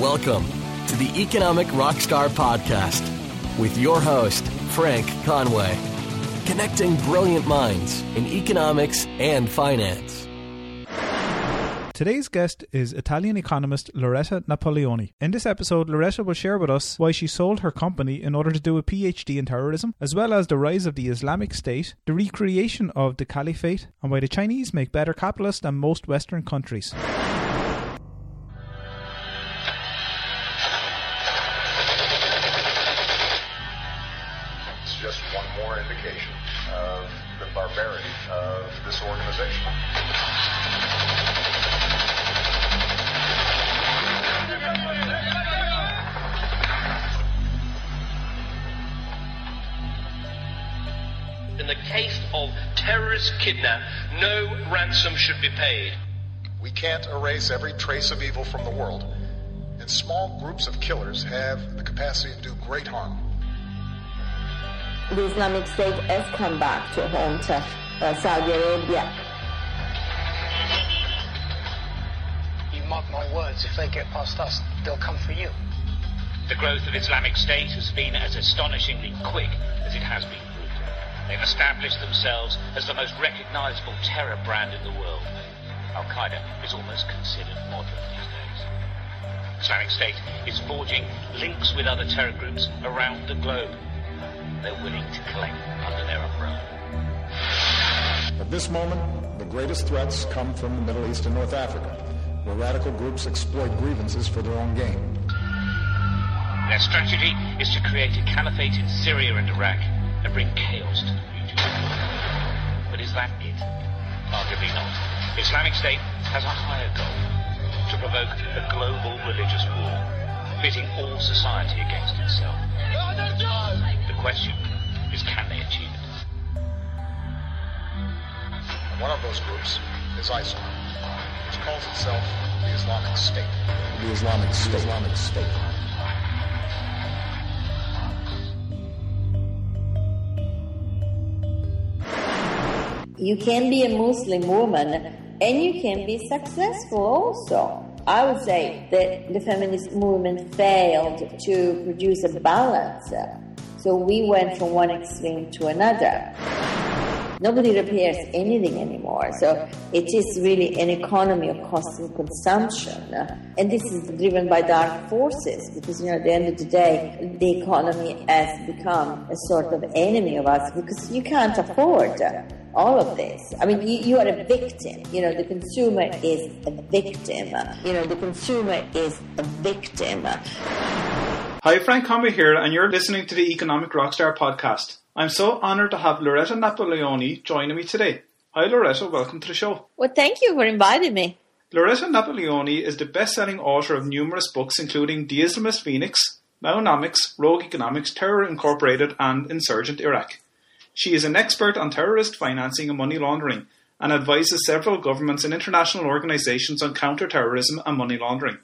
Welcome to the Economic Rockstar Podcast with your host, Frank Conway, connecting brilliant minds in economics and finance. Today's guest is Italian economist Loretta Napoleoni. In this episode, Loretta will share with us why she sold her company in order to do a PhD in terrorism, as well as the rise of the Islamic State, the recreation of the Caliphate, and why the Chinese make better capitalists than most Western countries. This organization. In the case of terrorist kidnap, no ransom should be paid. We can't erase every trace of evil from the world, and small groups of killers have the capacity to do great harm. The Islamic State has come back to haunt uh, Saudi Arabia. You mark my words, if they get past us, they'll come for you. The growth of Islamic State has been as astonishingly quick as it has been brutal. They've established themselves as the most recognizable terror brand in the world. Al Qaeda is almost considered modern these days. Islamic State is forging links with other terror groups around the globe. They're willing to collect under their umbrella. At this moment, the greatest threats come from the Middle East and North Africa, where radical groups exploit grievances for their own gain. Their strategy is to create a caliphate in Syria and Iraq and bring chaos to the region. But is that it? Arguably not. Islamic State has a higher goal to provoke a global religious war, pitting all society against itself. The question is can they achieve it? One of those groups is ISIL, which calls itself the Islamic State. The Islamic State. The Islamic State. You can be a Muslim woman and you can be successful also. I would say that the feminist movement failed to produce a balance. So we went from one extreme to another. Nobody repairs anything anymore. So it is really an economy of cost and consumption. And this is driven by dark forces because, you know, at the end of the day, the economy has become a sort of enemy of us because you can't afford all of this. I mean, you, you are a victim. You know, the consumer is a victim. You know, the consumer is a victim. Hi, Frank Conway here, and you're listening to the Economic Rockstar podcast. I'm so honoured to have Loretta Napoleoni joining me today. Hi, Loretta, welcome to the show. Well, thank you for inviting me. Loretta Napoleoni is the best-selling author of numerous books, including The Islamist Phoenix, Maonomics, Rogue Economics, Terror Incorporated, and Insurgent Iraq. She is an expert on terrorist financing and money laundering, and advises several governments and international organisations on counter-terrorism and money laundering.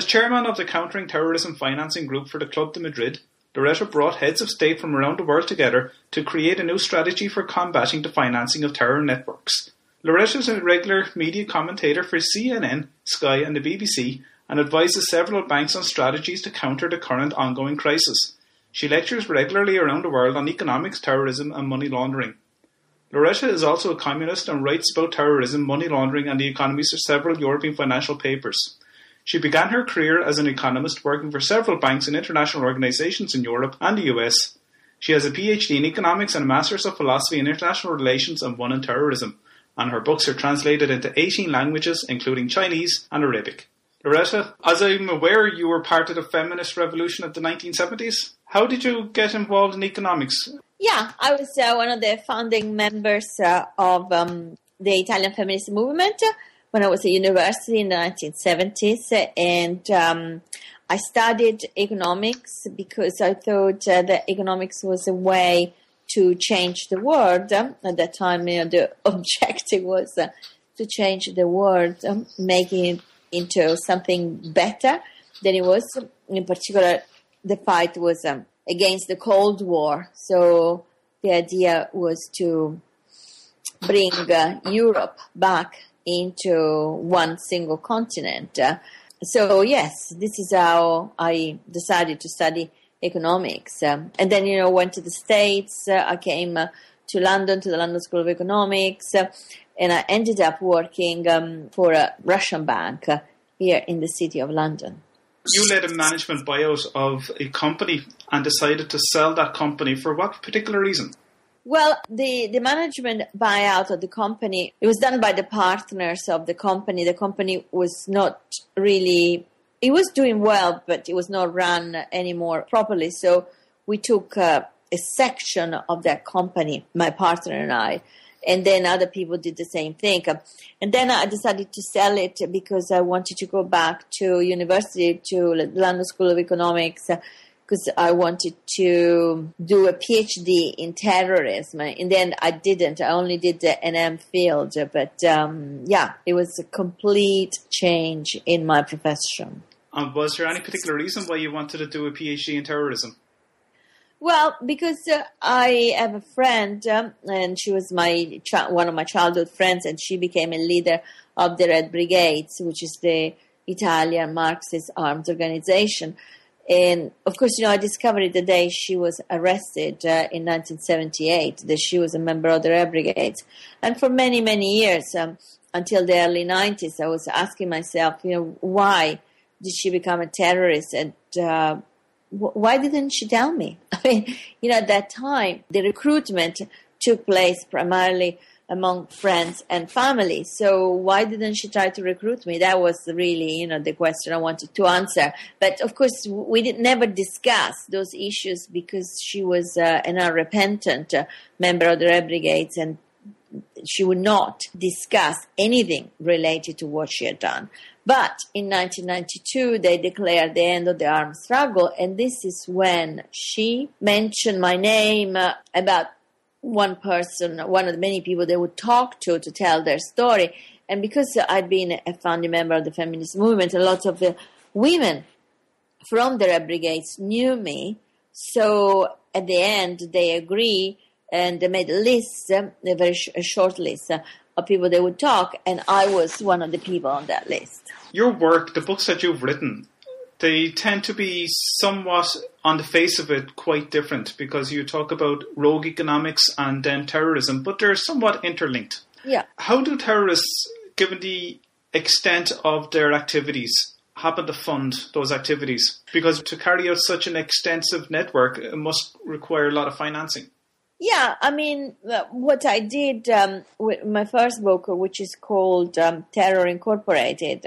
As chairman of the Countering Terrorism Financing Group for the Club de Madrid, Loretta brought heads of state from around the world together to create a new strategy for combating the financing of terror networks. Loretta is a regular media commentator for CNN, Sky, and the BBC, and advises several banks on strategies to counter the current ongoing crisis. She lectures regularly around the world on economics, terrorism, and money laundering. Loretta is also a communist and writes about terrorism, money laundering, and the economies of several European financial papers. She began her career as an economist working for several banks and international organizations in Europe and the US. She has a PhD in economics and a Master's of Philosophy in International Relations and one in terrorism, and her books are translated into 18 languages, including Chinese and Arabic. Loretta, as I'm aware, you were part of the feminist revolution of the 1970s. How did you get involved in economics? Yeah, I was uh, one of the founding members uh, of um, the Italian feminist movement when I was at university in the 1970s, and um, I studied economics because I thought uh, that economics was a way to change the world. At that time, you know, the objective was uh, to change the world, um, making it into something better than it was. In particular, the fight was um, against the Cold War, so the idea was to bring uh, Europe back into one single continent. So yes, this is how I decided to study economics. Um, and then, you know, went to the States. Uh, I came uh, to London, to the London School of Economics, uh, and I ended up working um, for a Russian bank here in the city of London. You led a management buyout of a company and decided to sell that company for what particular reason? Well, the, the management buyout of the company, it was done by the partners of the company. The company was not really, it was doing well, but it was not run anymore properly. So we took uh, a section of that company, my partner and I, and then other people did the same thing. And then I decided to sell it because I wanted to go back to university, to London School of Economics, because I wanted to do a PhD in terrorism. And then I didn't. I only did the MPhil. But um, yeah, it was a complete change in my profession. And was there any particular reason why you wanted to do a PhD in terrorism? Well, because uh, I have a friend, um, and she was my one of my childhood friends, and she became a leader of the Red Brigades, which is the Italian Marxist armed organization. And of course, you know, I discovered the day she was arrested uh, in 1978 that she was a member of the Red Brigades. And for many, many years, um, until the early 90s, I was asking myself, you know, why did she become a terrorist? And uh, why didn't she tell me? I mean, you know, at that time, the recruitment took place primarily among friends and family. So why didn't she try to recruit me? That was really, you know, the question I wanted to answer. But of course, we did never discuss those issues because she was uh, an unrepentant uh, member of the Red Brigades and she would not discuss anything related to what she had done. But in 1992, they declared the end of the armed struggle, and this is when she mentioned my name uh, about one person, one of the many people they would talk to to tell their story. And because I'd been a founding member of the feminist movement, a lot of the women from the Red Brigades knew me. So at the end, they agree and they made a list, a very sh- a short list of people they would talk, and I was one of the people on that list. Your work, the books that you've written, they tend to be somewhat, on the face of it, quite different because you talk about rogue economics and then terrorism, but they're somewhat interlinked. Yeah. How do terrorists, given the extent of their activities, happen to fund those activities? Because to carry out such an extensive network, it must require a lot of financing. Yeah, I mean, uh, what I did um, with my first book, which is called um, Terror Incorporated,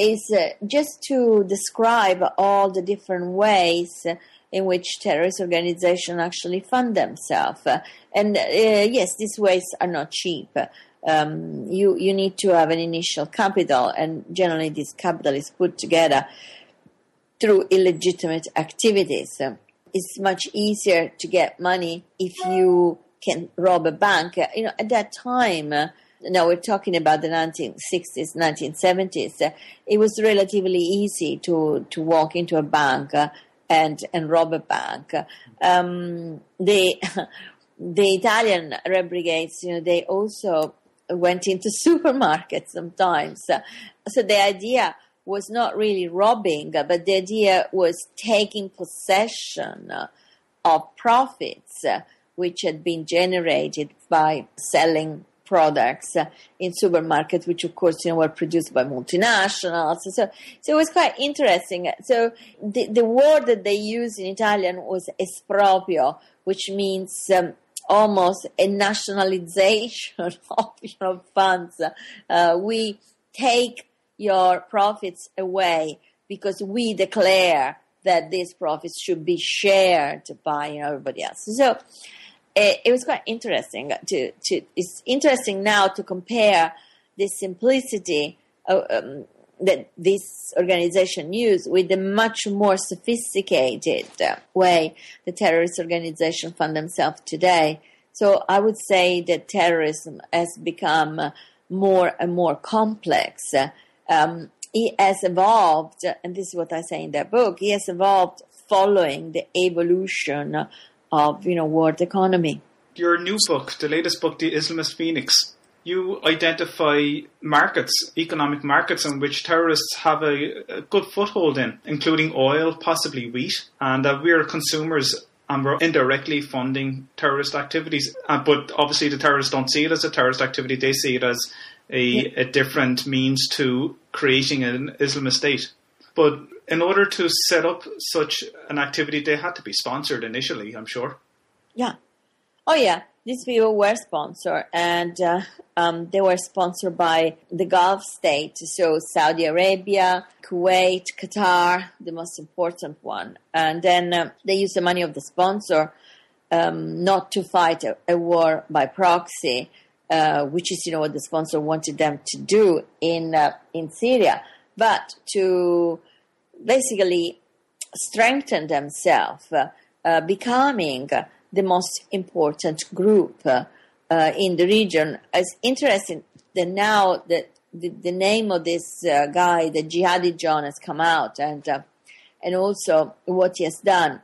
is uh, just to describe all the different ways in which terrorist organizations actually fund themselves. And uh, yes, these ways are not cheap. Um, you you need to have an initial capital, and generally this capital is put together through illegitimate activities it's much easier to get money if you can rob a bank. You know, at that time, now we're talking about the 1960s, 1970s, uh, it was relatively easy to, to walk into a bank uh, and, and rob a bank. Um, the, the Italian Red Brigades, you know, they also went into supermarkets sometimes. so the idea was not really robbing, but the idea was taking possession of profits which had been generated by selling products in supermarkets, which of course you know were produced by multinationals. So, so it was quite interesting. So the, the word that they used in Italian was esproprio, which means um, almost a nationalization of know, funds. Uh, we take your profits away because we declare that these profits should be shared by everybody else. So it, it was quite interesting to, to, it's interesting now to compare the simplicity of, um, that this organization used with the much more sophisticated uh, way the terrorist organization fund themselves today. So I would say that terrorism has become uh, more and more complex. Uh, um, he has evolved, and this is what I say in that book, it has evolved following the evolution of, you know, world economy. Your new book, the latest book, The Islamist Phoenix, you identify markets, economic markets in which terrorists have a, a good foothold in, including oil, possibly wheat, and that we're consumers and we're indirectly funding terrorist activities. Uh, but obviously, the terrorists don't see it as a terrorist activity; they see it as a, yeah. a different means to creating an Islamist state. But in order to set up such an activity, they had to be sponsored initially. I'm sure. Yeah. Oh yeah these people were sponsored and uh, um, they were sponsored by the Gulf states, so Saudi Arabia, Kuwait, Qatar, the most important one. And then uh, they use the money of the sponsor um, not to fight a, a war by proxy, uh, which is, you know, what the sponsor wanted them to do in uh, in Syria, but to basically strengthen themselves, uh, becoming the most important group uh, uh, in the region. It's interesting that now that the, the name of this uh, guy, the Jihadi John, has come out, and uh, and also what he has done.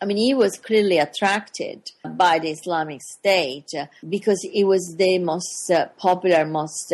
I mean, he was clearly attracted by the Islamic State uh, because it was the most uh, popular, most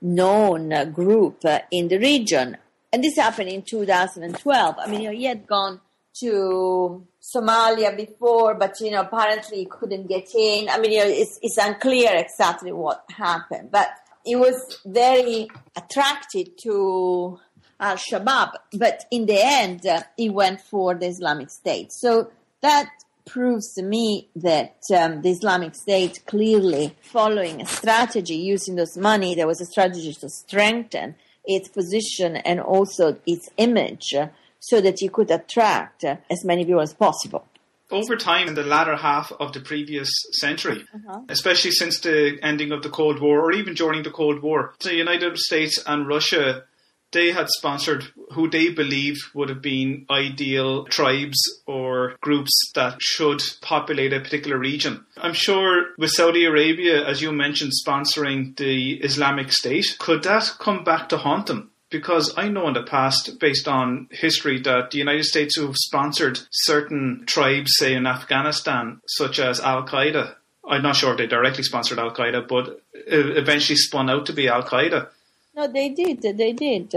known group in the region. And this happened in 2012. I mean, you know, he had gone to Somalia before, but you know, apparently he couldn't get in. I mean, you know, it's, it's unclear exactly what happened, but he was very attracted to Al Shabaab. But in the end, uh, he went for the Islamic State. So that proves to me that um, the Islamic State clearly following a strategy using those money. There was a strategy to strengthen its position and also its image so that you could attract as many people as possible. Over time, in the latter half of the previous century, uh-huh. especially since the ending of the Cold War, or even during the Cold War, the United States and Russia they had sponsored who they believed would have been ideal tribes or groups that should populate a particular region. I'm sure with Saudi Arabia, as you mentioned, sponsoring the Islamic State, could that come back to haunt them? because I know in the past, based on history, that the United States have sponsored certain tribes, say in Afghanistan, such as Al Qaeda. I'm not sure if they directly sponsored Al Qaeda, but eventually spun out to be Al Qaeda. No, they did. They did.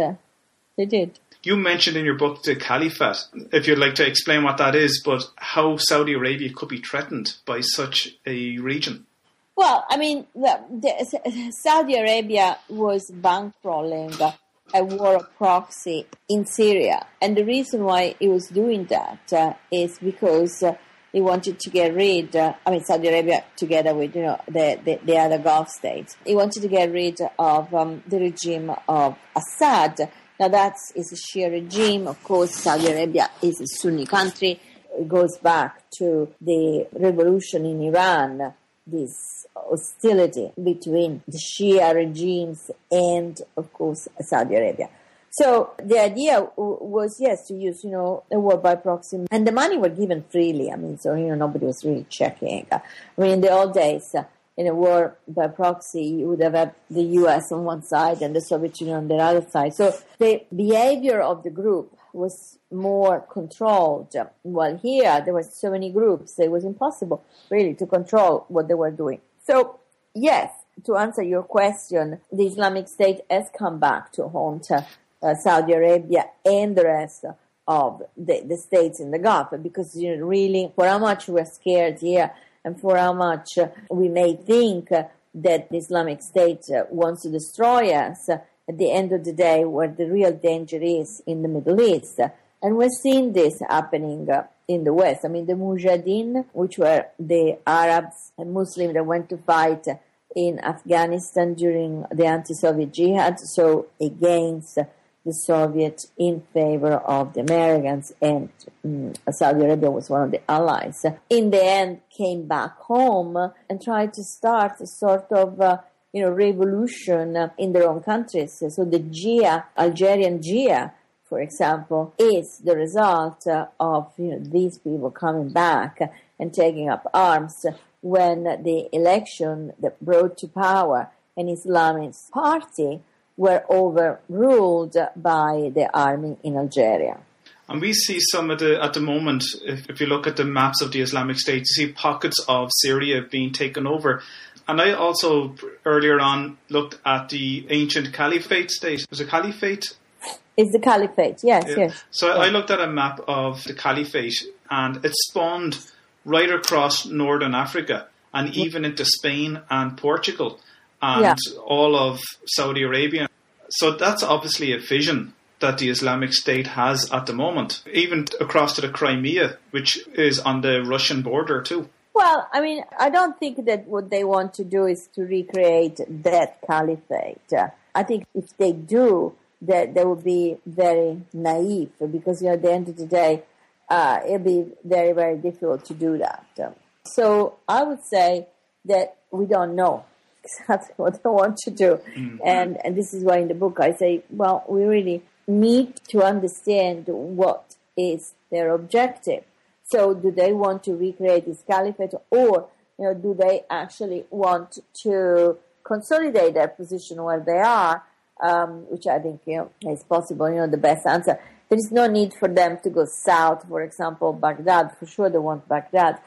They did. You mentioned in your book the caliphate. If you'd like to explain what that is, but how Saudi Arabia could be threatened by such a region. Well, I mean, the, the, Saudi Arabia was bankrolling a war of proxy in Syria. And the reason why he was doing that uh, is because uh, he wanted to get rid, uh, I mean, Saudi Arabia together with, you know, the, the, the other Gulf states. He wanted to get rid of um, the regime of Assad. Now that's is a Shia regime. Of course, Saudi Arabia is a Sunni country. It goes back to the revolution in Iran, this hostility between the Shia regimes and, of course, Saudi Arabia. So the idea was, yes, to use, you know, a war by proxy. And the money were given freely. I mean, so, you know, nobody was really checking. I mean, in the old days, uh, in a war by proxy, you would have had the US on one side and the Soviet Union on the other side. So the behavior of the group was more controlled. While here, there were so many groups, it was impossible really to control what they were doing. So, yes, to answer your question, the Islamic State has come back to haunt uh, Saudi Arabia and the rest of the, the states in the Gulf because you know, really, for how much we're scared here and for how much uh, we may think uh, that the Islamic State uh, wants to destroy us, uh, at the end of the day, where the real danger is in the Middle East. And we're seeing this happening uh, in the West. I mean, the Mujahideen, which were the Arabs and Muslims that went to fight in Afghanistan during the anti-Soviet jihad, so against the Soviets in favor of the Americans, and um, Saudi Arabia was one of the allies. In the end, came back home and tried to start a sort of uh, you know revolution in their own countries. So the Jia, Algerian GIA, for example, is the result uh, of you know, these people coming back and taking up arms when the election that brought to power an Islamist party were overruled by the army in Algeria. And we see some of the, at the moment, if, if you look at the maps of the Islamic State, you see pockets of Syria being taken over. And I also earlier on looked at the ancient caliphate state. Was it caliphate? It's the caliphate. Yes, Yeah. yes. So I looked at a map of the caliphate and it spawned right across northern Africa and even into Spain and Portugal and Yeah. all of Saudi Arabia. So that's obviously a vision that the Islamic State has at the moment, even across to the Crimea, which is on the Russian border too. Well, I mean, I don't think that what they want to do is to recreate that caliphate. Uh, I think if they do, that they will be very naive because, you know, at the end of the day, uh, it'll be very, very difficult to do that. Um, so I would say that we don't know exactly what I want to do. And, and this is why in the book I say, well, we really need to understand what is their objective. So do they want to recreate this caliphate or you know, do they actually want to consolidate their position where they are, um, which I think you know, is possible, you know, the best answer. There is no need for them to go south, for example, Baghdad. For sure they want Baghdad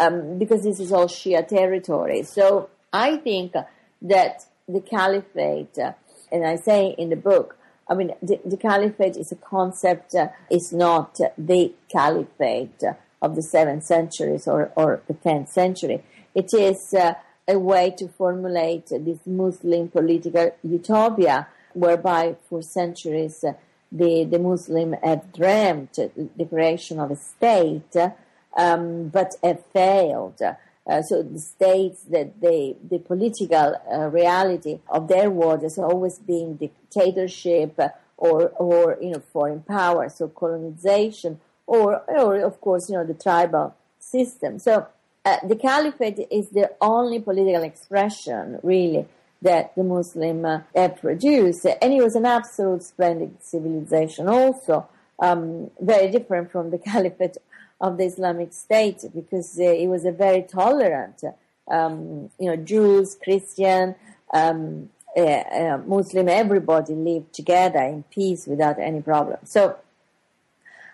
um, because this is all Shia territory. So I think that the caliphate, uh, and I say in the book, I mean, the, the caliphate is a concept, uh, it's not the caliphate of the seventh centuries or, or the tenth century. It is uh, a way to formulate this Muslim political utopia whereby for centuries uh, the, the Muslim have dreamt the creation of a state, um, but have failed. Uh, so the states that they, the political uh, reality of their world has always been dictatorship or, or, you know, foreign power, so colonization, or, or of course, you know, the tribal system. So uh, the caliphate is the only political expression, really, that the Muslim uh, have produced. And it was an absolute splendid civilization also, um, very different from the caliphate of the Islamic State because uh, it was a very tolerant, um, you know, Jews, Christian, um, uh, uh, Muslim, everybody lived together in peace without any problem. So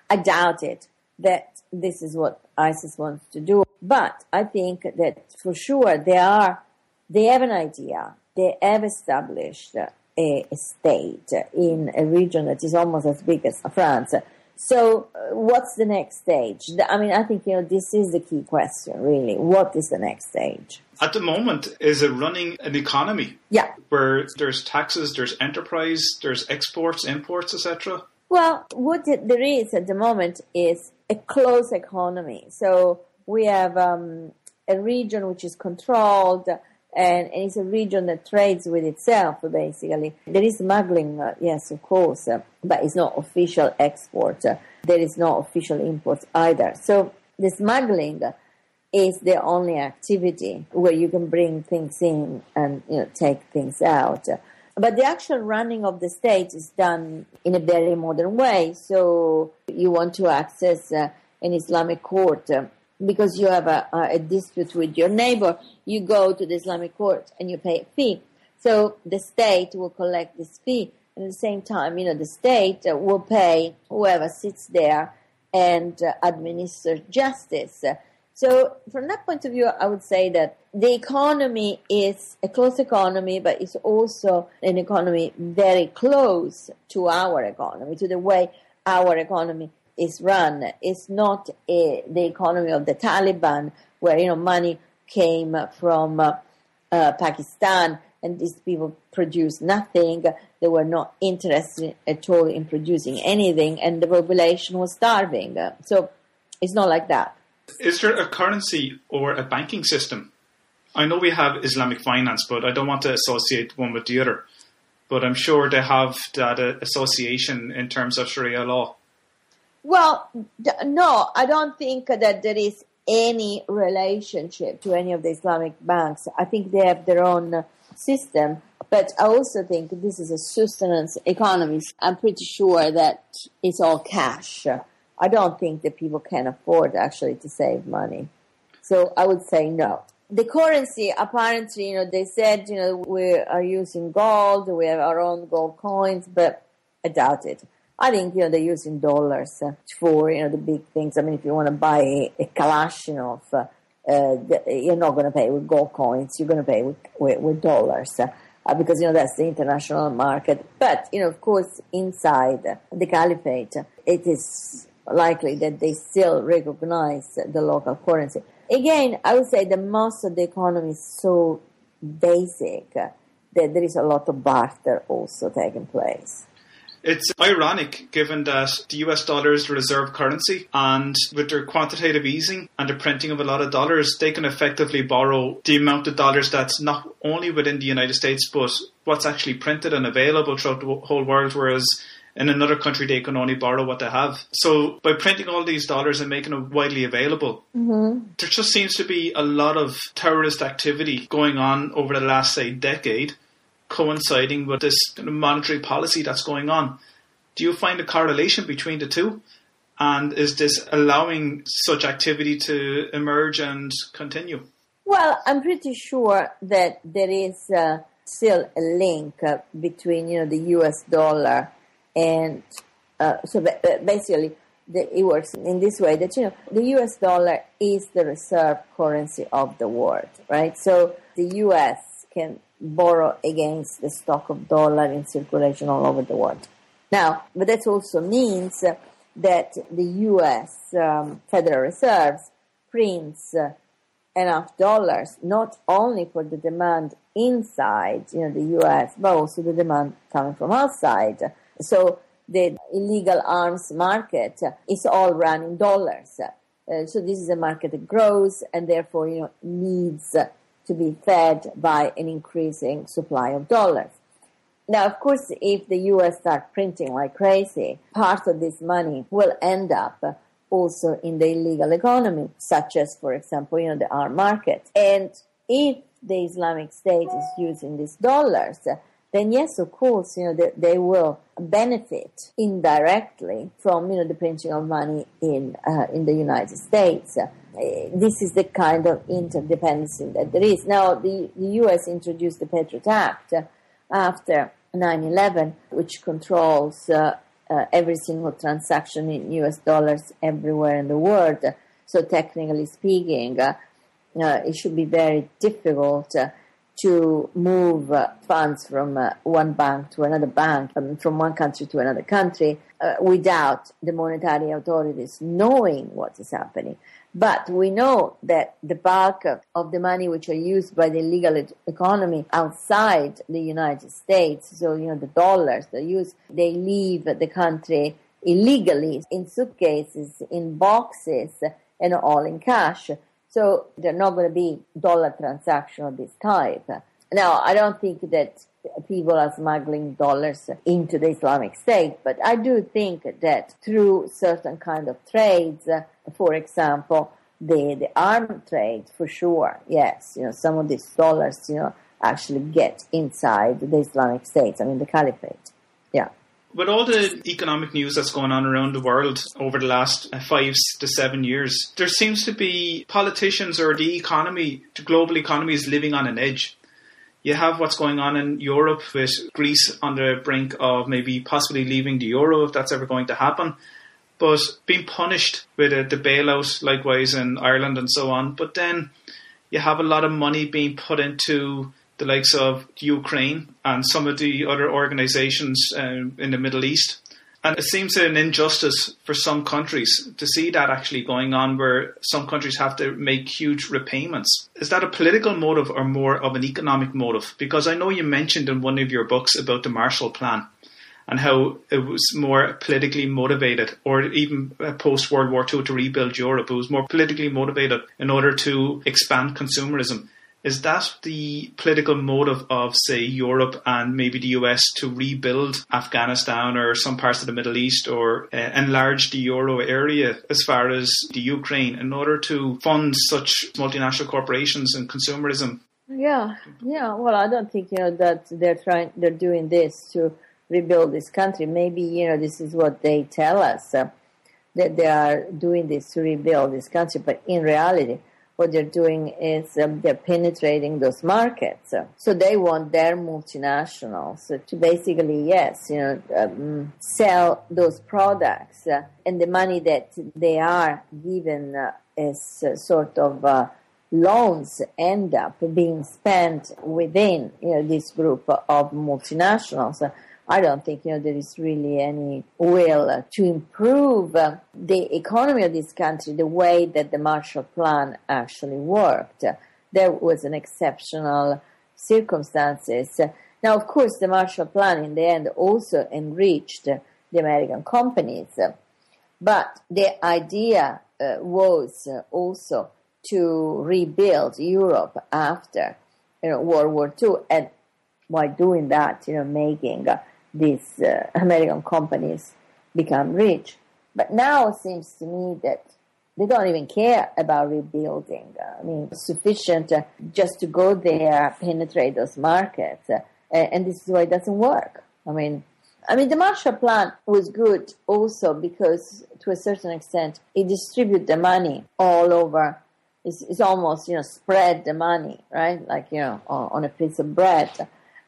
I doubt it that this is what ISIS wants to do. But I think that for sure they are, they have an idea. They have established a, a state in a region that is almost as big as France. So, uh, what's the next stage? I mean, I think you know this is the key question, really. What is the next stage? At the moment, is it running an economy Yeah. where there's taxes, there's enterprise, there's exports, imports, etc.? Well, what it- there is at the moment is a closed economy. So we have um, a region which is controlled, and, and it's a region that trades with itself, basically. There is smuggling, uh, yes, of course, uh, but it's not official export. Uh, there is no official import either. So the smuggling is the only activity where you can bring things in and you know take things out. But the actual running of the state is done in a very modern way. So you want to access uh, an Islamic court uh, because you have a, a dispute with your neighbor. You go to the Islamic court and you pay a fee. So the state will collect this fee. And at the same time, you know, the state uh, will pay whoever sits there and uh, administer justice. So from that point of view, I would say that the economy is a close economy, but it's also an economy very close to our economy, to the way our economy is run. It's not a, the economy of the Taliban, where you know money came from uh, uh, Pakistan, and these people produced nothing. They were not interested at all in producing anything, and the population was starving. So it's not like that. Is there a currency or a banking system? I know we have Islamic finance, but I don't want to associate one with the other. But I'm sure they have that uh, association in terms of Sharia law. Well, no, I don't think that there is any relationship to any of the Islamic banks. I think they have their own system, but I also think this is a sustenance economy. I'm pretty sure that it's all cash. I don't think that people can afford actually to save money. So I would say no. The currency, apparently, you know, they said, you know, we are using gold, we have our own gold coins, but I doubt it. I think, you know, they're using dollars for, you know, the big things. I mean, if you want to buy a, Kalashnikov, uh, you're not going to pay with gold coins. You're going to pay with, with, with dollars. Uh, because you know that's the international market. But you know, of course, inside the caliphate, it is likely that they still recognize the local currency. Again, I would say that most of the economy is so basic that there is a lot of barter also taking place. It's ironic given that the US dollar is the reserve currency and with their quantitative easing and the printing of a lot of dollars, they can effectively borrow the amount of dollars that's not only within the United States but what's actually printed and available throughout the whole world, whereas in another country they can only borrow what they have. So by printing all these dollars and making them widely available, mm-hmm. there just seems to be a lot of terrorist activity going on over the last say decade coinciding with this monetary policy that's going on. Do you find a correlation between the two? And is this allowing such activity to emerge and continue? Well, I'm pretty sure that there is uh, still a link uh, between you know the U.S. dollar and uh, so basically the, it works in this way that you know the U.S. dollar is the reserve currency of the world, right? So the U.S. can borrow against the stock of dollar in circulation all over the world. Now, but that also means that the U.S. Um, Federal Reserves prints uh, enough dollars not only for the demand inside, you know, the U.S., but also the demand coming from outside. So the illegal arms market is all run in dollars. Uh, so this is a market that grows and therefore, you know, needs to be fed by an increasing supply of dollars. Now, of course, if the US start printing like crazy, part of this money will end up also in the illegal economy, such as, for example, you know, the arm market. And if the Islamic State is using these dollars, then yes, of course, you know, they, they will benefit indirectly from, you know, the printing of money in, uh, in the United States. Uh, this is the kind of interdependency that there is. Now, the, the U.S. introduced the Patriot Act after 9-11, which controls uh, uh, every single transaction in U.S. dollars everywhere in the world. So technically speaking, uh, it should be very difficult uh, to move uh, funds from uh, one bank to another bank, um, from one country to another country, uh, without the monetary authorities knowing what is happening. But we know that the bulk of the money which are used by the illegal economy outside the United States, so you know the dollars they use, they leave the country illegally in suitcases, in boxes, and all in cash. So there are not going to be dollar transactions of this type. Now, I don't think that people are smuggling dollars into the Islamic State, but I do think that through certain kind of trades, for example, the, the arm trade, for sure, yes, you know, some of these dollars, you know, actually get inside the Islamic State, I mean, the caliphate. With all the economic news that's going on around the world over the last uh, five to seven years, there seems to be politicians or the economy, the global economy is living on an edge. You have what's going on in Europe with Greece on the brink of maybe possibly leaving the euro if that's ever going to happen, but being punished with uh, the bailout, likewise in Ireland and so on. But then you have a lot of money being put into the likes of Ukraine and some of the other organizations um, in the Middle East. And it seems an injustice for some countries to see that actually going on where some countries have to make huge repayments. Is that a political motive or more of an economic motive? Because I know you mentioned in one of your books about the Marshall Plan and how it was more politically motivated, or even post World War II to rebuild Europe, it was more politically motivated in order to expand consumerism. Is that the political motive of, say, Europe and maybe the US to rebuild Afghanistan or some parts of the Middle East or uh, enlarge the euro area as far as the Ukraine in order to fund such multinational corporations and consumerism? Yeah, yeah. Well, I don't think you know that they're trying, they're doing this to rebuild this country. Maybe you know this is what they tell us uh, that they are doing this to rebuild this country, but in reality what they're doing is um, they're penetrating those markets. So they want their multinationals to basically, yes, you know, um, sell those products, uh, and the money that they are given uh, is uh, sort of uh, loans end up being spent within you know, this group of multinationals. I don't think you know there is really any will to improve uh, the economy of this country the way that the Marshall Plan actually worked. There was an exceptional circumstances. Now, of course, the Marshall Plan in the end also enriched the American companies, but the idea uh, was also to rebuild Europe after you know, World War II, and while doing that, you know, making these uh, American companies become rich. But now it seems to me that they don't even care about rebuilding. I mean, sufficient uh, just to go there, penetrate those markets, uh, and this is why it doesn't work. I mean, I mean, the Marshall Plan was good also because, to a certain extent, it distributed the money all over. It's, it's almost, you know, spread the money, right? Like, you know, on a piece of bread.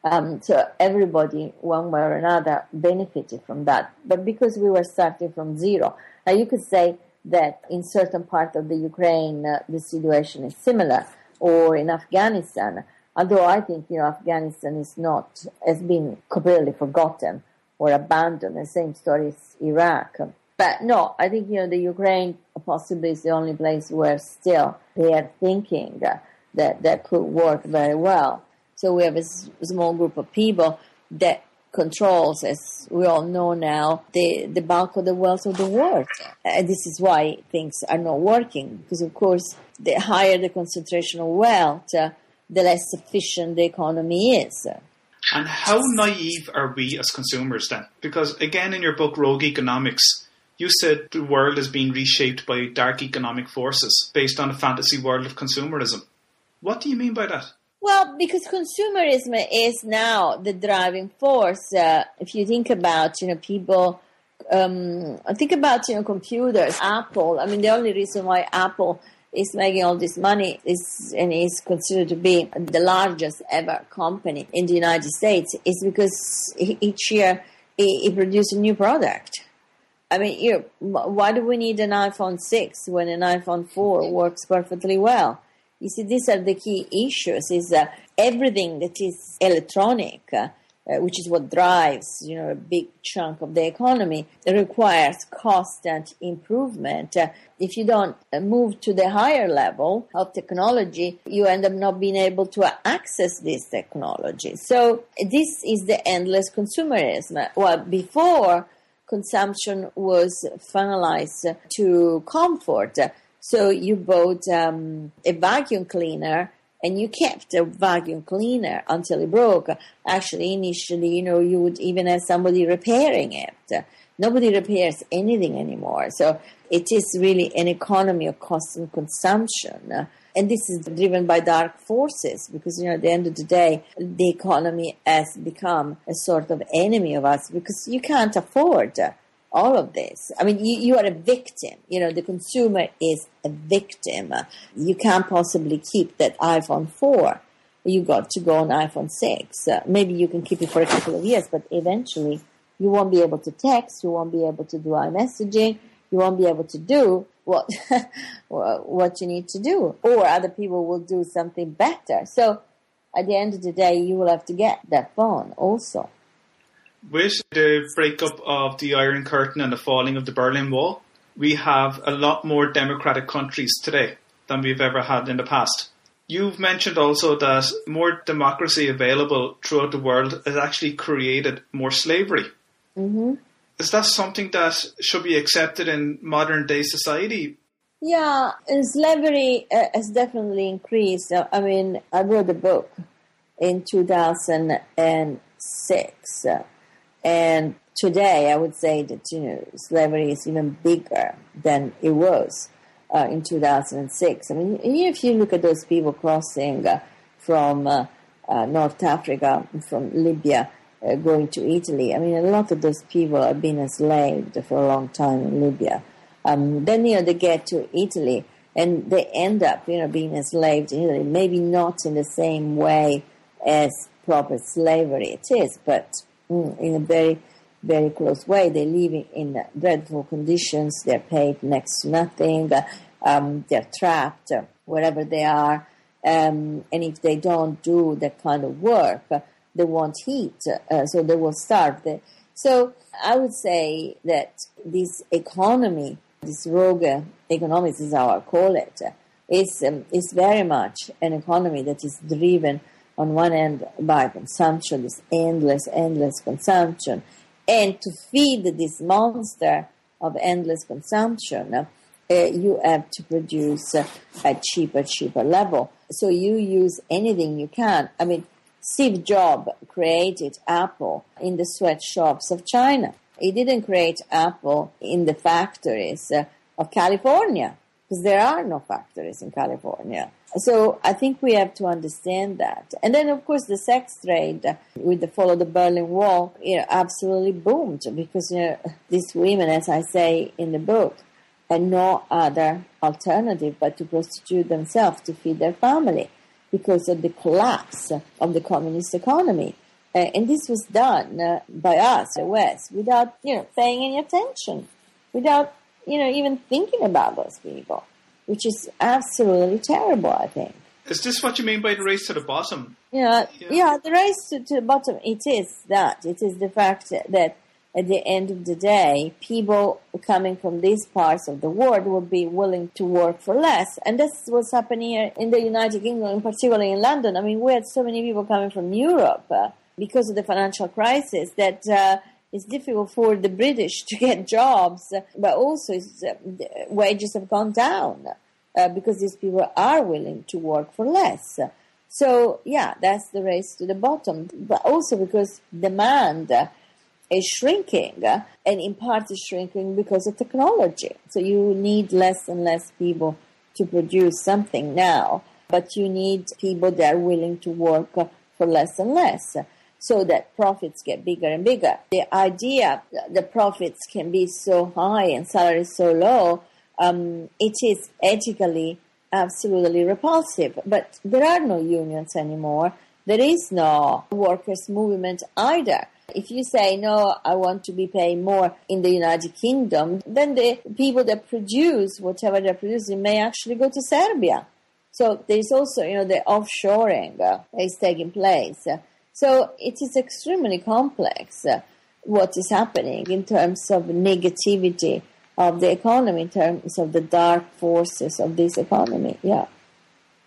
Um, so everybody, one way or another, benefited from that. But because we were starting from zero, now you could say that in certain parts of the Ukraine uh, the situation is similar, or in Afghanistan. Although I think you know Afghanistan is not has been completely forgotten or abandoned. The same story is Iraq. But no, I think you know the Ukraine possibly is the only place where still they are thinking that that could work very well. So we have a small group of people that controls, as we all know now, the, the bulk of the wealth of the world. And this is why things are not working, because of course, the higher the concentration of wealth, uh, the less efficient the economy is. And how naive are we as consumers then? Because again, in your book, Rogue Economics, you said the world is being reshaped by dark economic forces based on a fantasy world of consumerism. What do you mean by that? Well, because consumerism is now the driving force. Uh, if you think about, you know, people, um, think about, you know, computers, Apple. I mean, the only reason why Apple is making all this money is and is considered to be the largest ever company in the United States is because each year it, produces a new product. I mean, you know, why do we need an iPhone 6 when an iPhone 4 works perfectly well? You see, these are the key issues. Is uh, everything that is electronic, uh, which is what drives, you know, a big chunk of the economy, requires constant improvement. Uh, if you don't uh, move to the higher level of technology, you end up not being able to access this technology. So this is the endless consumerism. Well, before consumption was finalized to comfort. So you bought um, a vacuum cleaner and you kept a vacuum cleaner until it broke. Actually, initially, you know, you would even have somebody repairing it. Nobody repairs anything anymore. So it is really an economy of constant consumption. And this is driven by dark forces because, you know, at the end of the day, the economy has become a sort of enemy of us because you can't afford all of this. I mean, you, you are a victim. You know, the consumer is a victim. You can't possibly keep that iPhone 4. You got to go on iPhone 6. Uh, maybe you can keep it for a couple of years, but eventually you won't be able to text. You won't be able to do iMessaging. You won't be able to do what what you need to do, or other people will do something better. So, at the end of the day, you will have to get that phone also with the breakup of the Iron Curtain and the falling of the Berlin Wall, we have a lot more democratic countries today than we've ever had in the past. You've mentioned also that more democracy available throughout the world has actually created more slavery. Mm-hmm. Is that something that should be accepted in modern day society? Yeah, slavery uh, has definitely increased. I mean, I wrote a book in 2006 uh, and today, I would say that you know slavery is even bigger than it was uh, in 2006. I mean, if you look at those people crossing uh, from uh, uh North Africa, from Libya, uh, going to Italy, I mean, a lot of those people have been enslaved for a long time in Libya. Um, then you know they get to Italy and they end up you know being enslaved in Italy. Maybe not in the same way as proper slavery it is, but Mm, in a very, very close way. They live in, dreadful conditions. They're paid next to nothing. Uh, Um, they're trapped wherever they are, um, and if they don't do that kind of work, they won't eat, uh, so they will starve. So I would say that this economy, this rogue economics how I call it, is, um, is very much an economy that is driven on one end by consumption, this endless, endless consumption. And to feed this monster of endless consumption, uh, you have to produce uh, at cheaper, cheaper level. So you use anything you can. I mean, Steve Jobs created Apple in the sweatshops of China. He didn't create Apple in the factories uh, of California because there are no factories in California. So I think we have to understand that. And then, of course, the sex trade with the fall of the Berlin Wall, you know, absolutely boomed because you know, these women, as I say in the book, had no other alternative but to prostitute themselves to feed their family because of the collapse of the communist economy. Uh, and this was done uh, by us, the West, without you know paying any attention, without you know even thinking about those people, which is absolutely terrible. I think. Is this what you mean by the race to the bottom? Yeah, yeah, yeah the race to, to the bottom. It is that. It is the fact that at the end of the day, people coming from these parts of the world would be willing to work for less. And this is what's happening here in the United Kingdom, and particularly in London. I mean, we had so many people coming from Europe uh, because of the financial crisis that uh, it's difficult for the British to get jobs, but also uh, wages have gone down uh, because these people are willing to work for less. So, yeah, that's the race to the bottom, but also because demand is shrinking, uh, and in part is shrinking because of technology. So you need less and less people to produce something now, but you need people that are willing to work uh, for less and less so that profits get bigger and bigger. The idea that the profits can be so high and salaries so low, um, it is ethically absolutely repulsive. But there are no unions anymore. There is no workers' movement either. If you say, no, I want to be paid more in the United Kingdom, then the people that produce whatever they're producing may actually go to Serbia. So there's also, you know, the offshoring uh, is taking place. So it is extremely complex uh, what is happening in terms of negativity of the economy, in terms of the dark forces of this economy. Yeah.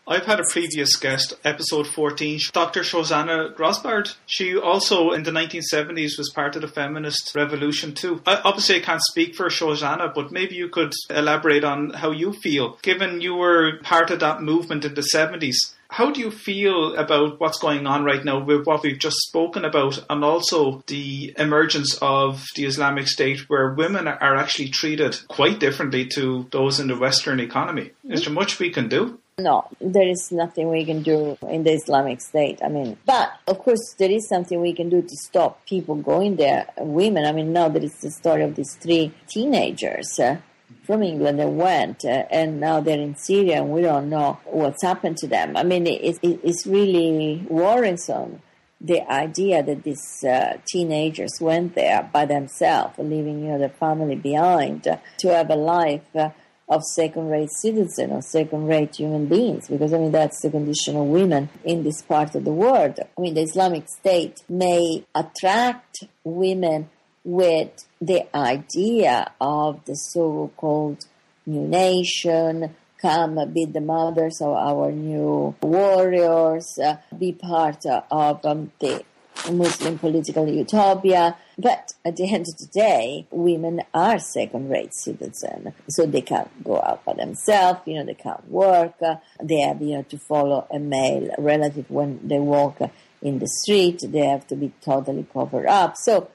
I've had a previous guest, episode 14, Dr. Shoshana Grossbard. She also, in the 1970s, was part of the feminist revolution too. I, obviously, I can't speak for Shoshana, but maybe you could elaborate on how you feel, given you were part of that movement in the 70s. How do you feel about what's going on right now with what we've just spoken about and also the emergence of the Islamic State where women are actually treated quite differently to those in the Western economy? Is there much we can do? No, there is nothing we can do in the Islamic State. I mean, but of course, there is something we can do to stop people going there, women. I mean, now is the story of these three teenagers uh, from England that went, uh, and now they're in Syria, and we don't know what's happened to them. I mean, it, it, it's really worrisome the idea that these uh, teenagers went there by themselves, leaving you know their family behind, uh, to have a life uh, of second-rate citizens or second-rate human beings, because I mean that's the condition of women in this part of the world. I mean the Islamic State may attract women with the idea of the so-called new nation, come be the mothers of our new warriors, uh, be part of um, the Muslim political utopia. But at the end of the day, women are second-rate citizens, so they can't go out by themselves. You know, they can't work. They have you know to follow a male relative when they walk in the street. They have to be totally covered up. So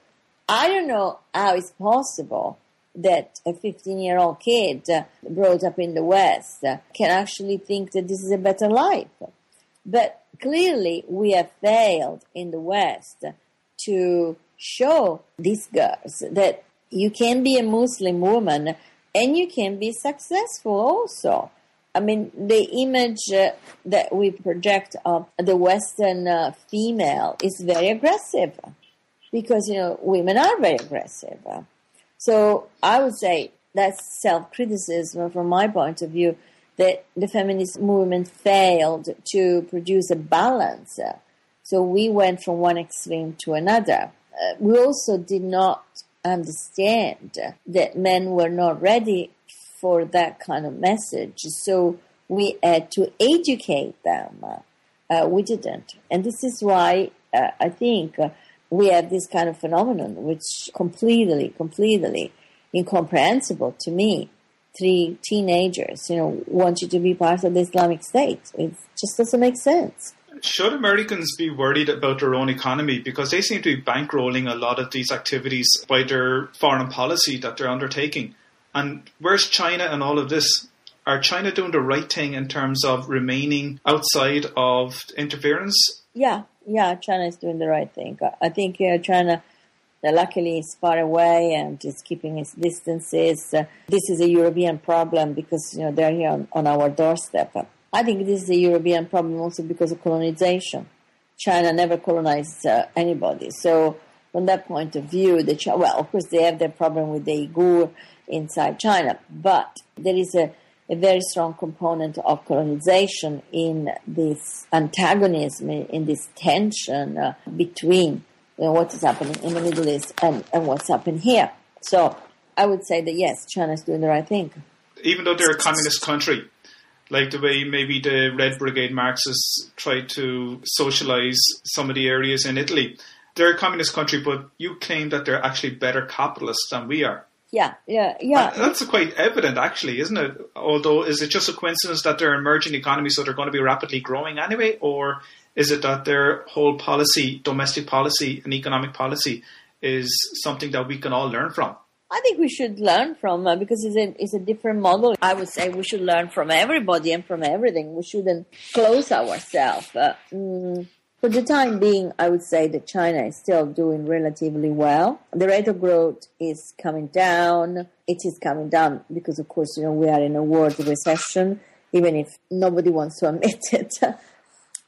I don't know how it's possible that a 15 year old kid uh, brought up in the West uh, can actually think that this is a better life. But clearly we have failed in the West to show these girls that you can be a Muslim woman and you can be successful also. I mean, the image uh, that we project of the Western uh, female is very aggressive because, you know, women are very aggressive. So I would say that's self criticism from my point of view that the feminist movement failed to produce a balance. So we went from one extreme to another. Uh, we also did not understand that men were not ready for that kind of message. So we had to educate them. Uh, we didn't. And this is why uh, I think we have this kind of phenomenon, which completely, completely incomprehensible to me. Three teenagers, you know, want you to be part of the Islamic State. It just doesn't make sense. Should Americans be worried about their own economy because they seem to be bankrolling a lot of these activities by their foreign policy that they're undertaking? And where's China in all of this? Are China doing the right thing in terms of remaining outside of interference? Yeah, yeah, China is doing the right thing. I think uh, China, uh, luckily, is far away and is keeping its distances. Uh, this is a European problem because you know they're here on, on our doorstep. I think this is a European problem also because of colonization. China never colonized uh, anybody, so from that point of view, the well, of course, they have their problem with the Uyghur inside China, but there is a a very strong component of colonization in this antagonism, in this tension uh, between you know, what is happening in the Middle East and, and what's happening here. So I would say that yes, China is doing the right thing. Even though they're a communist country, like the way maybe the Red Brigade Marxists tried to socialize some of the areas in Italy. They're a communist country, but you claim that they're actually better capitalists than we are. Yeah, yeah, yeah. Uh, that's quite evident, actually, isn't it? Although, is it just a coincidence that they're emerging economies, so they're going to be rapidly growing anyway, or is it that their whole policy, domestic policy, and economic policy, is something that we can all learn from? I think we should learn from uh, because it's a it's a different model. I would say we should learn from everybody and from everything. We shouldn't close ourselves. Uh, mm, for the time being, I would say that China is still doing relatively well. The rate of growth is coming down. It is coming down because, of course, you know, we are in a world recession, even if nobody wants to admit it.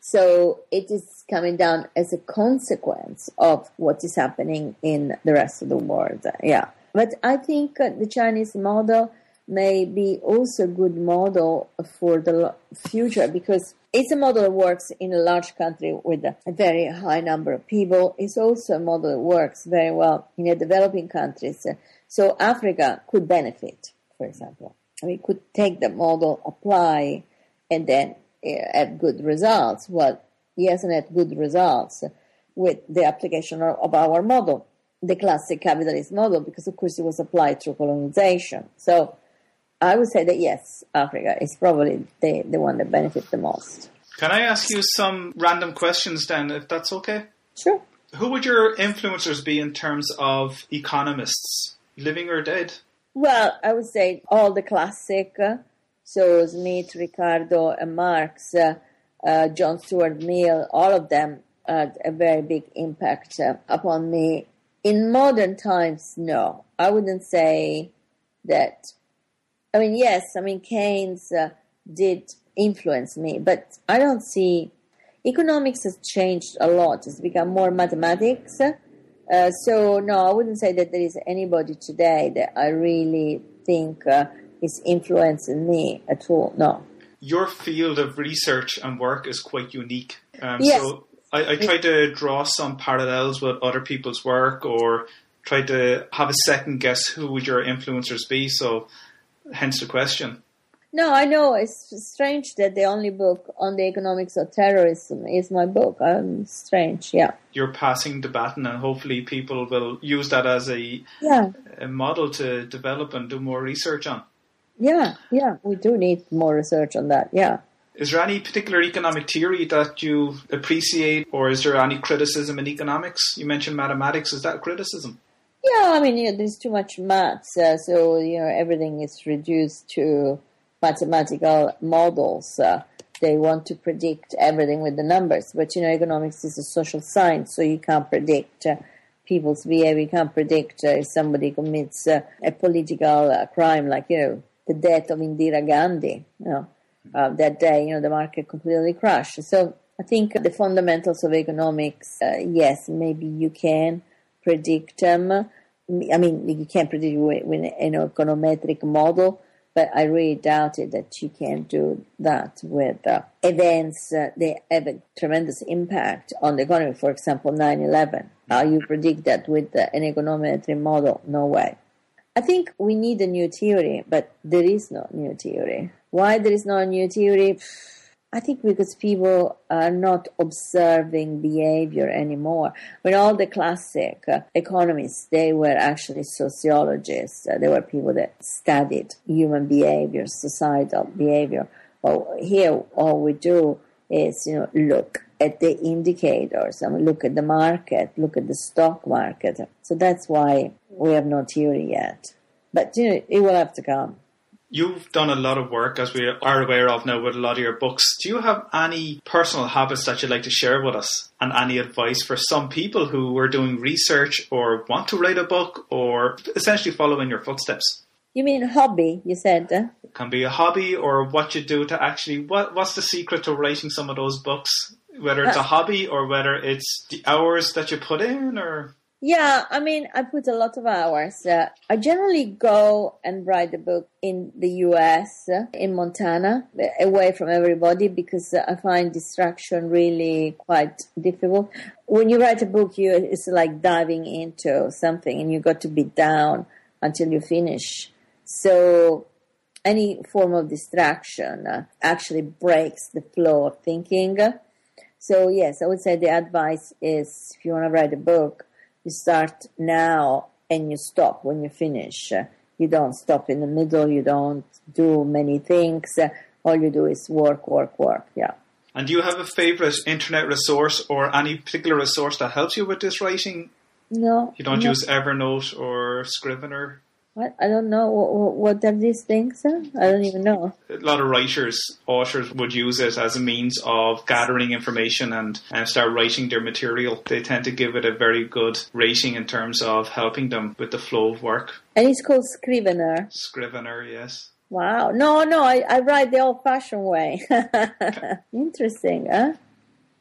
so it is coming down as a consequence of what is happening in the rest of the world. Yeah. But I think uh, the Chinese model may be also a good model for the future because it's a model that works in a large country with a very high number of people. It's also a model that works very well in the developing countries. So Africa could benefit, for example. We could take the model, apply, and then uh, have good results. Well, he hasn't had good results with the application of our model, the classic capitalist model, because of course it was applied through colonization. So I would say that yes, Africa is probably the, the one that benefits the most. Can I ask you some random questions then, if that's okay? Sure. Who would your influencers be in terms of economists, living or dead? Well, I would say all the classic, uh, so Smith, Ricardo, and Marx, uh, uh, John Stuart Mill, all of them had a very big impact uh, upon me. In modern times, no, I wouldn't say that I mean, yes, I mean, Keynes uh, did influence me, but I don't see economics has changed a lot. It's become more mathematics. Uh, so, no, I wouldn't say that there is anybody today that I really think uh, is influencing me at all. No. Your field of research and work is quite unique. Um, yes. So, I, I try to draw some parallels with other people's work or try to have a second guess who would your influencers be. So, hence the question. No, I know it's strange that the only book on the economics of terrorism is my book. I'm strange, yeah. You're passing the baton, and hopefully, people will use that as a, yeah. a model to develop and do more research on. Yeah, yeah, we do need more research on that. Yeah. Is there any particular economic theory that you appreciate, or is there any criticism in economics? You mentioned mathematics. Is that criticism? Yeah, I mean, there's too much maths, uh, so you know everything is reduced to mathematical models. Uh, they want to predict everything with the numbers, but you know, economics is a social science, so you can't predict uh, people's behavior. You can't predict uh, if somebody commits uh, a political uh, crime, like you know, the death of Indira Gandhi. You know, that day, you know, the market completely crashed. So I think the fundamentals of economics, yes, maybe you can predict them I mean, you can't predict with, an econometric model, but I really doubted that you can do that with uh, events uh, they have a tremendous impact on the economy. For example, 9/11. How you predict that with uh, an econometric model? No way. I think we need a new theory, but there is no new theory. Why there is no new theory? I think because people are not observing behavior anymore. When all the classic uh, economists, they were actually sociologists. Uh, they were people that studied human behavior, societal behavior. Well, here all we do is, you know, look at the indicators and look at the market, look at the stock market. So that's why we have no theory yet. But you know, it will have to come. You've done a lot of work, as we are aware of now, with a lot of your books. Do you have any personal habits that you'd like to share with us, and any advice for some people who are doing research or want to write a book, or essentially follow in your footsteps? You mean hobby? You said. Uh? It can be a hobby, or what you do to actually. What What's the secret to writing some of those books? Whether it's a hobby or whether it's the hours that you put in, or yeah, I mean, I put a lot of hours. Uh, I generally go and write the book in the US, uh, in Montana, away from everybody because uh, I find distraction really quite difficult. When you write a book, you it's like diving into something and you got to be down until you finish. So any form of distraction uh, actually breaks the flow of thinking. So yes, I would say the advice is if you want to write a book, you start now and you stop when you finish. You don't stop in the middle. You don't do many things. All you do is work, work, work. Yeah. And do you have a favorite internet resource or any particular resource that helps you with this writing? No. You don't no. use Evernote or Scrivener? What? I don't know. What, what are these things? I don't even know. A lot of writers, authors would use it as a means of gathering information and, and start writing their material. They tend to give it a very good rating in terms of helping them with the flow of work. And it's called Scrivener. Scrivener, yes. Wow. No, no, I, I write the old fashioned way. Interesting, huh?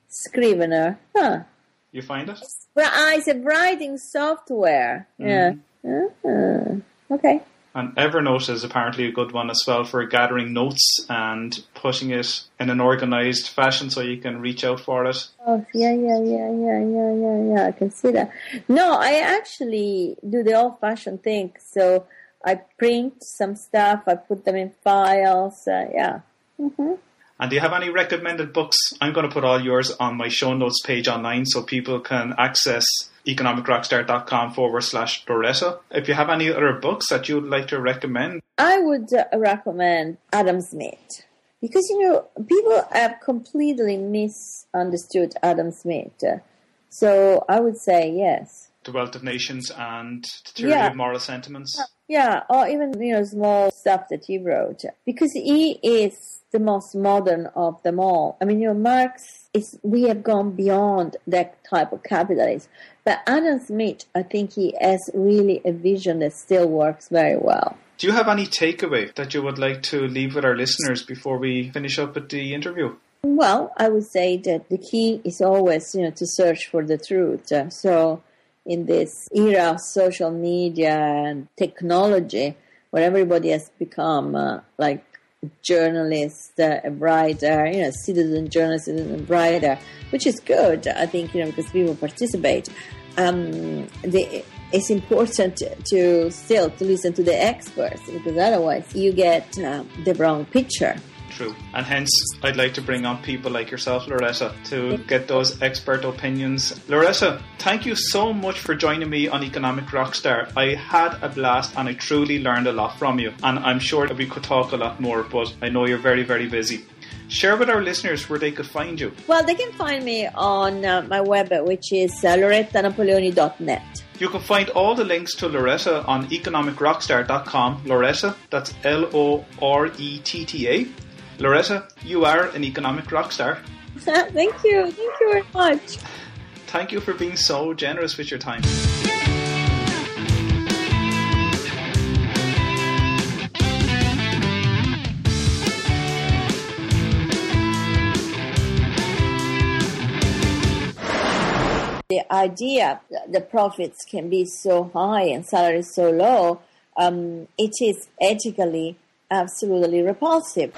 Scrivener. Huh. You find it? Well, it's a writing software. Mm-hmm. Yeah. Uh-huh. Okay. And Evernote is apparently a good one as well for gathering notes and putting it in an organized fashion so you can reach out for it. Oh, yeah, yeah, yeah, yeah, yeah, yeah, yeah. I can see that. No, I actually do the old fashioned thing. So I print some stuff, I put them in files. Uh, yeah. Mm-hmm. And do you have any recommended books? I'm going to put all yours on my show notes page online so people can access economicrockstar.com forward slash Loretta. If you have any other books that you'd like to recommend, I would uh, recommend Adam Smith because you know people have completely misunderstood Adam Smith. So I would say yes. The Wealth of Nations and the Theory yeah. of Moral Sentiments. Yeah, or even you know small stuff that he wrote because he is the most modern of them all. I mean, you know, Marx is we have gone beyond that type of capitalism. But Adam Smith, I think he has really a vision that still works very well. Do you have any takeaway that you would like to leave with our listeners before we finish up with the interview? Well, I would say that the key is always, you know, to search for the truth. So, in this era of social media and technology, where everybody has become uh, like a journalist, uh, a writer, you know, citizen journalist, citizen writer, which is good, I think, you know, because people participate. Um, the, it's important to still to listen to the experts because otherwise you get uh, the wrong picture. True, and hence I'd like to bring on people like yourself, Loretta, to get those expert opinions. Loretta, thank you so much for joining me on Economic Rockstar. I had a blast and I truly learned a lot from you, and I'm sure that we could talk a lot more, but I know you're very, very busy share with our listeners where they could find you. Well, they can find me on uh, my web, which is uh, lorettanapoleoni.net. You can find all the links to Loretta on economicrockstar.com. Loretta, that's L O R E T T A. Loretta, you are an economic rock star. Thank you. Thank you very much. Thank you for being so generous with your time. the idea that the profits can be so high and salaries so low, um, it is ethically absolutely repulsive.